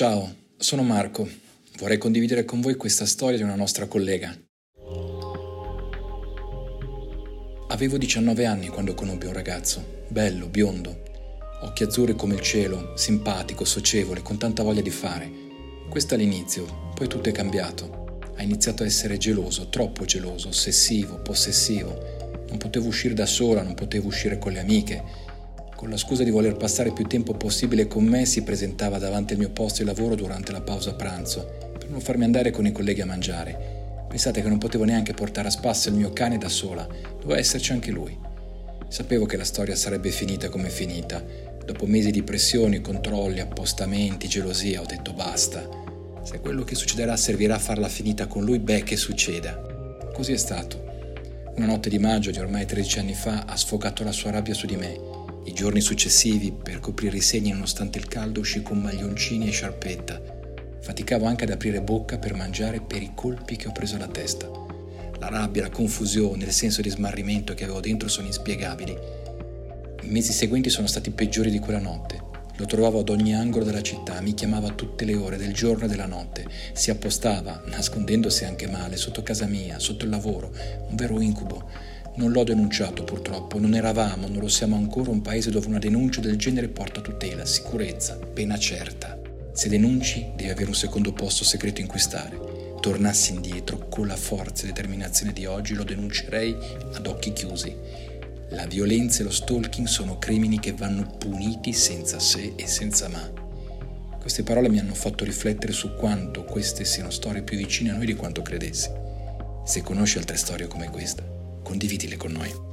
Ciao, sono Marco. Vorrei condividere con voi questa storia di una nostra collega. Avevo 19 anni quando conobbi un ragazzo, bello, biondo, occhi azzurri come il cielo, simpatico, socievole, con tanta voglia di fare. Questo all'inizio, poi tutto è cambiato. Ha iniziato a essere geloso, troppo geloso, ossessivo, possessivo. Non potevo uscire da sola, non potevo uscire con le amiche, con la scusa di voler passare più tempo possibile con me, si presentava davanti al mio posto di lavoro durante la pausa pranzo, per non farmi andare con i colleghi a mangiare. Pensate che non potevo neanche portare a spasso il mio cane da sola, doveva esserci anche lui. Sapevo che la storia sarebbe finita come finita. Dopo mesi di pressioni, controlli, appostamenti, gelosia, ho detto basta. Se quello che succederà servirà a farla finita con lui, beh, che succeda. Così è stato. Una notte di maggio di ormai 13 anni fa ha sfocato la sua rabbia su di me i giorni successivi, per coprire i segni nonostante il caldo, uscì con maglioncini e sciarpetta. Faticavo anche ad aprire bocca per mangiare per i colpi che ho preso alla testa. La rabbia, la confusione, il senso di smarrimento che avevo dentro sono inspiegabili. I mesi seguenti sono stati peggiori di quella notte. Lo trovavo ad ogni angolo della città, mi chiamava a tutte le ore del giorno e della notte. Si appostava, nascondendosi anche male, sotto casa mia, sotto il lavoro. Un vero incubo. Non l'ho denunciato purtroppo, non eravamo, non lo siamo ancora un paese dove una denuncia del genere porta tutela, sicurezza, pena certa. Se denunci devi avere un secondo posto segreto in cui stare. Tornassi indietro con la forza e determinazione di oggi lo denuncerei ad occhi chiusi. La violenza e lo stalking sono crimini che vanno puniti senza se e senza ma. Queste parole mi hanno fatto riflettere su quanto queste siano storie più vicine a noi di quanto credessi. Se conosci altre storie come questa, condividile con noi.